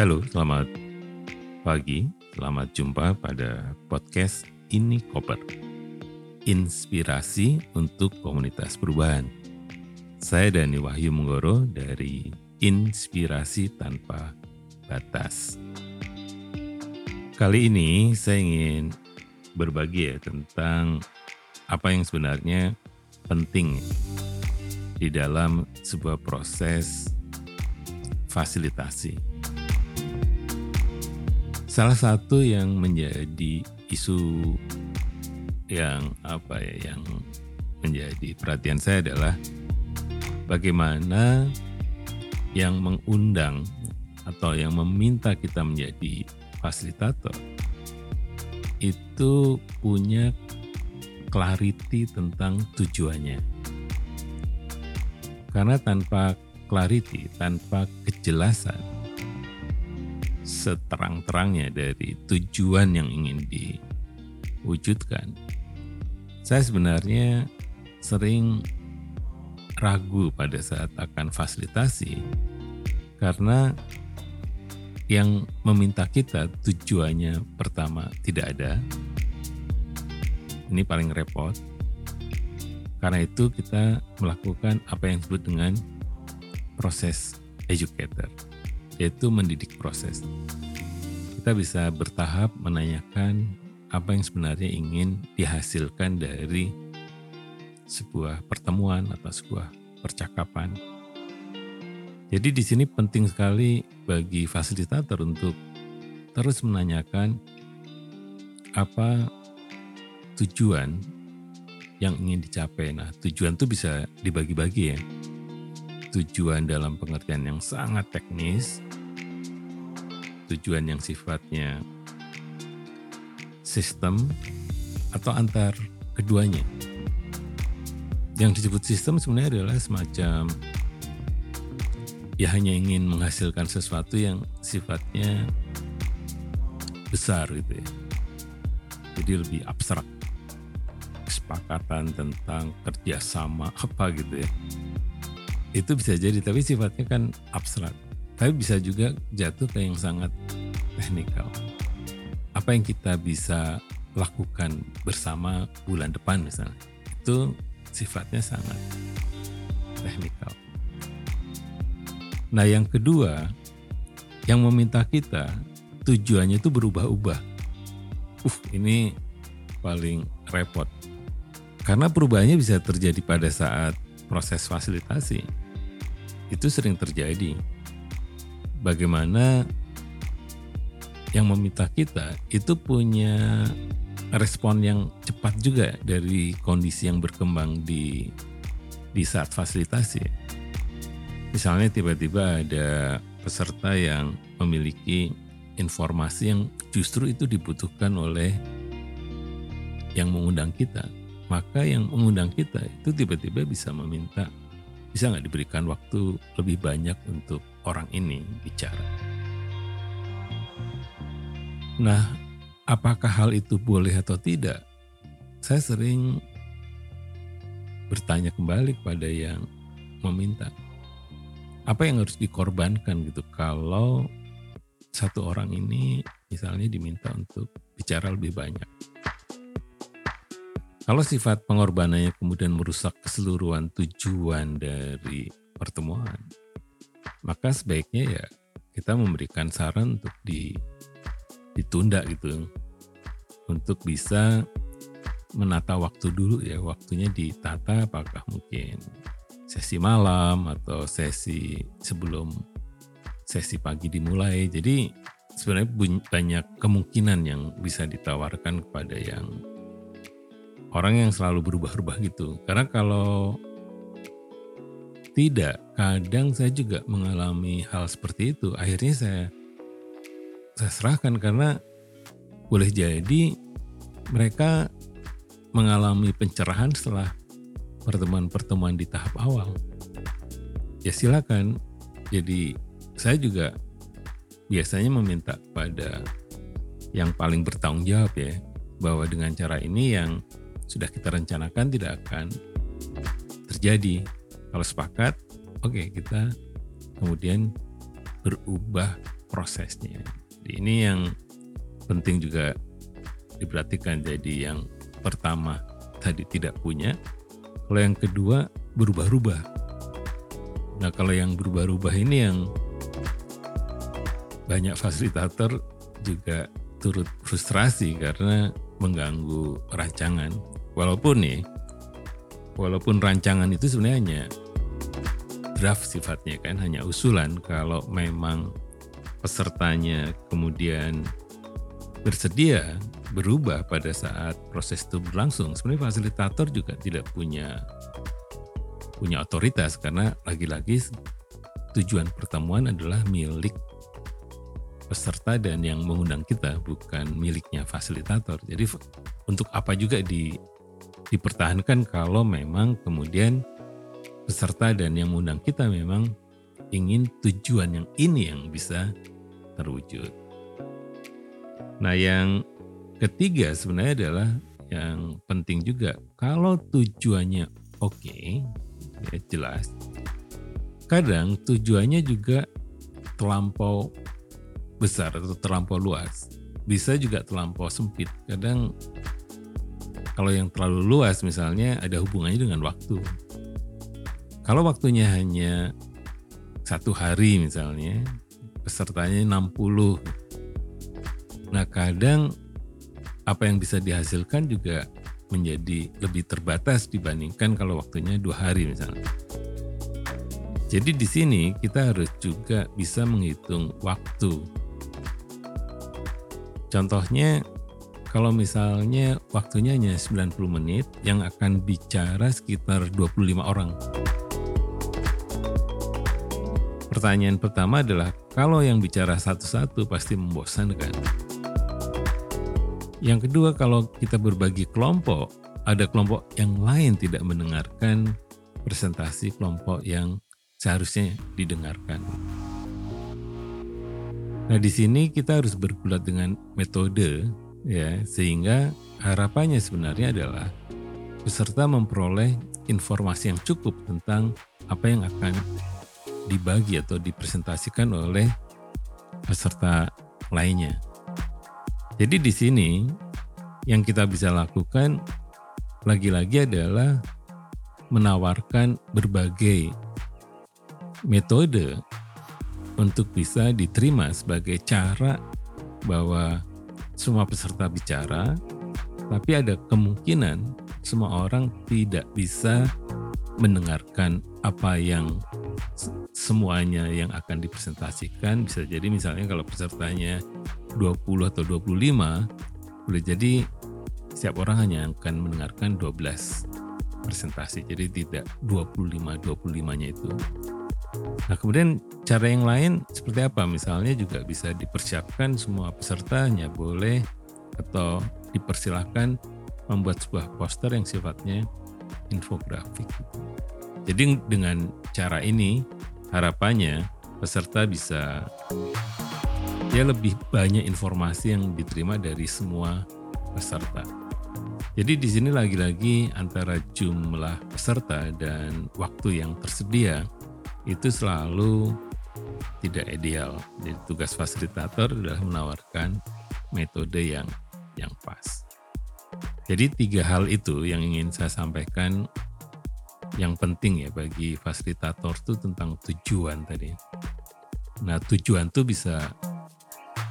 Halo, selamat pagi. Selamat jumpa pada podcast Ini Koper. Inspirasi untuk komunitas perubahan. Saya Dani Wahyu Menggoro dari Inspirasi Tanpa Batas. Kali ini saya ingin berbagi ya tentang apa yang sebenarnya penting di dalam sebuah proses fasilitasi. Salah satu yang menjadi isu yang apa ya yang menjadi perhatian saya adalah bagaimana yang mengundang atau yang meminta kita menjadi fasilitator itu punya clarity tentang tujuannya. Karena tanpa clarity, tanpa kejelasan, seterang-terangnya dari tujuan yang ingin diwujudkan, saya sebenarnya sering ragu pada saat akan fasilitasi karena yang meminta kita tujuannya pertama tidak ada. Ini paling repot. Karena itu kita melakukan apa yang disebut dengan proses educator yaitu mendidik proses. Kita bisa bertahap menanyakan apa yang sebenarnya ingin dihasilkan dari sebuah pertemuan atau sebuah percakapan. Jadi di sini penting sekali bagi fasilitator untuk terus menanyakan apa tujuan yang ingin dicapai. Nah, tujuan itu bisa dibagi-bagi ya. Tujuan dalam pengertian yang sangat teknis, tujuan yang sifatnya sistem atau antar keduanya. Yang disebut sistem sebenarnya adalah semacam ya hanya ingin menghasilkan sesuatu yang sifatnya besar gitu ya. Jadi lebih abstrak. Kesepakatan tentang kerjasama apa gitu ya. Itu bisa jadi, tapi sifatnya kan abstrak tapi bisa juga jatuh ke yang sangat teknikal. Apa yang kita bisa lakukan bersama bulan depan misalnya, itu sifatnya sangat teknikal. Nah yang kedua, yang meminta kita tujuannya itu berubah-ubah. Uh, ini paling repot. Karena perubahannya bisa terjadi pada saat proses fasilitasi. Itu sering terjadi bagaimana yang meminta kita itu punya respon yang cepat juga dari kondisi yang berkembang di di saat fasilitasi. Misalnya tiba-tiba ada peserta yang memiliki informasi yang justru itu dibutuhkan oleh yang mengundang kita. Maka yang mengundang kita itu tiba-tiba bisa meminta bisa nggak diberikan waktu lebih banyak untuk orang ini bicara. Nah, apakah hal itu boleh atau tidak? Saya sering bertanya kembali kepada yang meminta. Apa yang harus dikorbankan gitu kalau satu orang ini misalnya diminta untuk bicara lebih banyak. Kalau sifat pengorbanannya kemudian merusak keseluruhan tujuan dari pertemuan, maka sebaiknya ya kita memberikan saran untuk di, ditunda gitu, untuk bisa menata waktu dulu ya, waktunya ditata apakah mungkin sesi malam atau sesi sebelum sesi pagi dimulai. Jadi sebenarnya banyak kemungkinan yang bisa ditawarkan kepada yang orang yang selalu berubah-ubah gitu. Karena kalau tidak, kadang saya juga mengalami hal seperti itu. Akhirnya saya saya serahkan karena boleh jadi mereka mengalami pencerahan setelah pertemuan-pertemuan di tahap awal. Ya silakan. Jadi saya juga biasanya meminta pada yang paling bertanggung jawab ya bahwa dengan cara ini yang sudah kita rencanakan tidak akan terjadi. Kalau sepakat, oke okay, kita kemudian berubah prosesnya. Ini yang penting juga diperhatikan. Jadi yang pertama tadi tidak punya, kalau yang kedua berubah-ubah. Nah kalau yang berubah-ubah ini yang banyak fasilitator juga turut frustrasi karena mengganggu rancangan. Walaupun nih, walaupun rancangan itu sebenarnya draft sifatnya kan, hanya usulan kalau memang pesertanya kemudian bersedia berubah pada saat proses itu berlangsung, sebenarnya fasilitator juga tidak punya punya otoritas karena lagi-lagi tujuan pertemuan adalah milik peserta dan yang mengundang kita bukan miliknya fasilitator. Jadi untuk apa juga di dipertahankan kalau memang kemudian peserta dan yang mengundang kita memang ingin tujuan yang ini yang bisa terwujud. Nah, yang ketiga sebenarnya adalah yang penting juga kalau tujuannya oke, okay, ya jelas. Kadang tujuannya juga terlampau besar atau terlampau luas. Bisa juga terlampau sempit. Kadang kalau yang terlalu luas misalnya ada hubungannya dengan waktu. Kalau waktunya hanya satu hari misalnya, pesertanya 60. Nah kadang apa yang bisa dihasilkan juga menjadi lebih terbatas dibandingkan kalau waktunya dua hari misalnya. Jadi di sini kita harus juga bisa menghitung waktu Contohnya kalau misalnya waktunya hanya 90 menit yang akan bicara sekitar 25 orang. Pertanyaan pertama adalah kalau yang bicara satu-satu pasti membosankan. Yang kedua kalau kita berbagi kelompok, ada kelompok yang lain tidak mendengarkan presentasi kelompok yang seharusnya didengarkan. Nah, di sini kita harus bergulat dengan metode ya, sehingga harapannya sebenarnya adalah peserta memperoleh informasi yang cukup tentang apa yang akan dibagi atau dipresentasikan oleh peserta lainnya. Jadi di sini yang kita bisa lakukan lagi-lagi adalah menawarkan berbagai metode untuk bisa diterima sebagai cara bahwa semua peserta bicara, tapi ada kemungkinan semua orang tidak bisa mendengarkan apa yang semuanya yang akan dipresentasikan. Bisa jadi misalnya kalau pesertanya 20 atau 25 boleh jadi setiap orang hanya akan mendengarkan 12 presentasi. Jadi tidak 25 25-nya itu Nah kemudian cara yang lain seperti apa? Misalnya juga bisa dipersiapkan semua pesertanya boleh atau dipersilahkan membuat sebuah poster yang sifatnya infografik. Jadi dengan cara ini harapannya peserta bisa ya lebih banyak informasi yang diterima dari semua peserta. Jadi di sini lagi-lagi antara jumlah peserta dan waktu yang tersedia itu selalu tidak ideal. Jadi tugas fasilitator adalah menawarkan metode yang yang pas. Jadi tiga hal itu yang ingin saya sampaikan yang penting ya bagi fasilitator itu tentang tujuan tadi. Nah tujuan itu bisa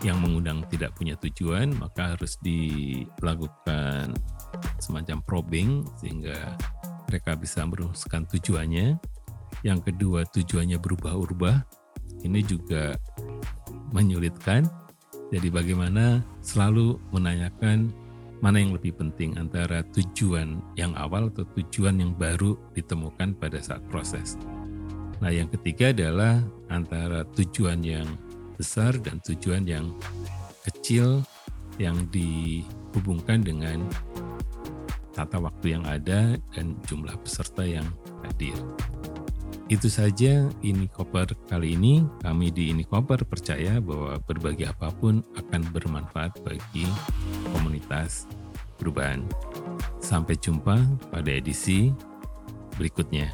yang mengundang tidak punya tujuan maka harus dilakukan semacam probing sehingga mereka bisa merumuskan tujuannya yang kedua tujuannya berubah-ubah. Ini juga menyulitkan. Jadi bagaimana selalu menanyakan mana yang lebih penting antara tujuan yang awal atau tujuan yang baru ditemukan pada saat proses. Nah, yang ketiga adalah antara tujuan yang besar dan tujuan yang kecil yang dihubungkan dengan tata waktu yang ada dan jumlah peserta yang hadir. Itu saja ini koper kali ini. Kami di ini koper percaya bahwa berbagi apa pun akan bermanfaat bagi komunitas perubahan. Sampai jumpa pada edisi berikutnya.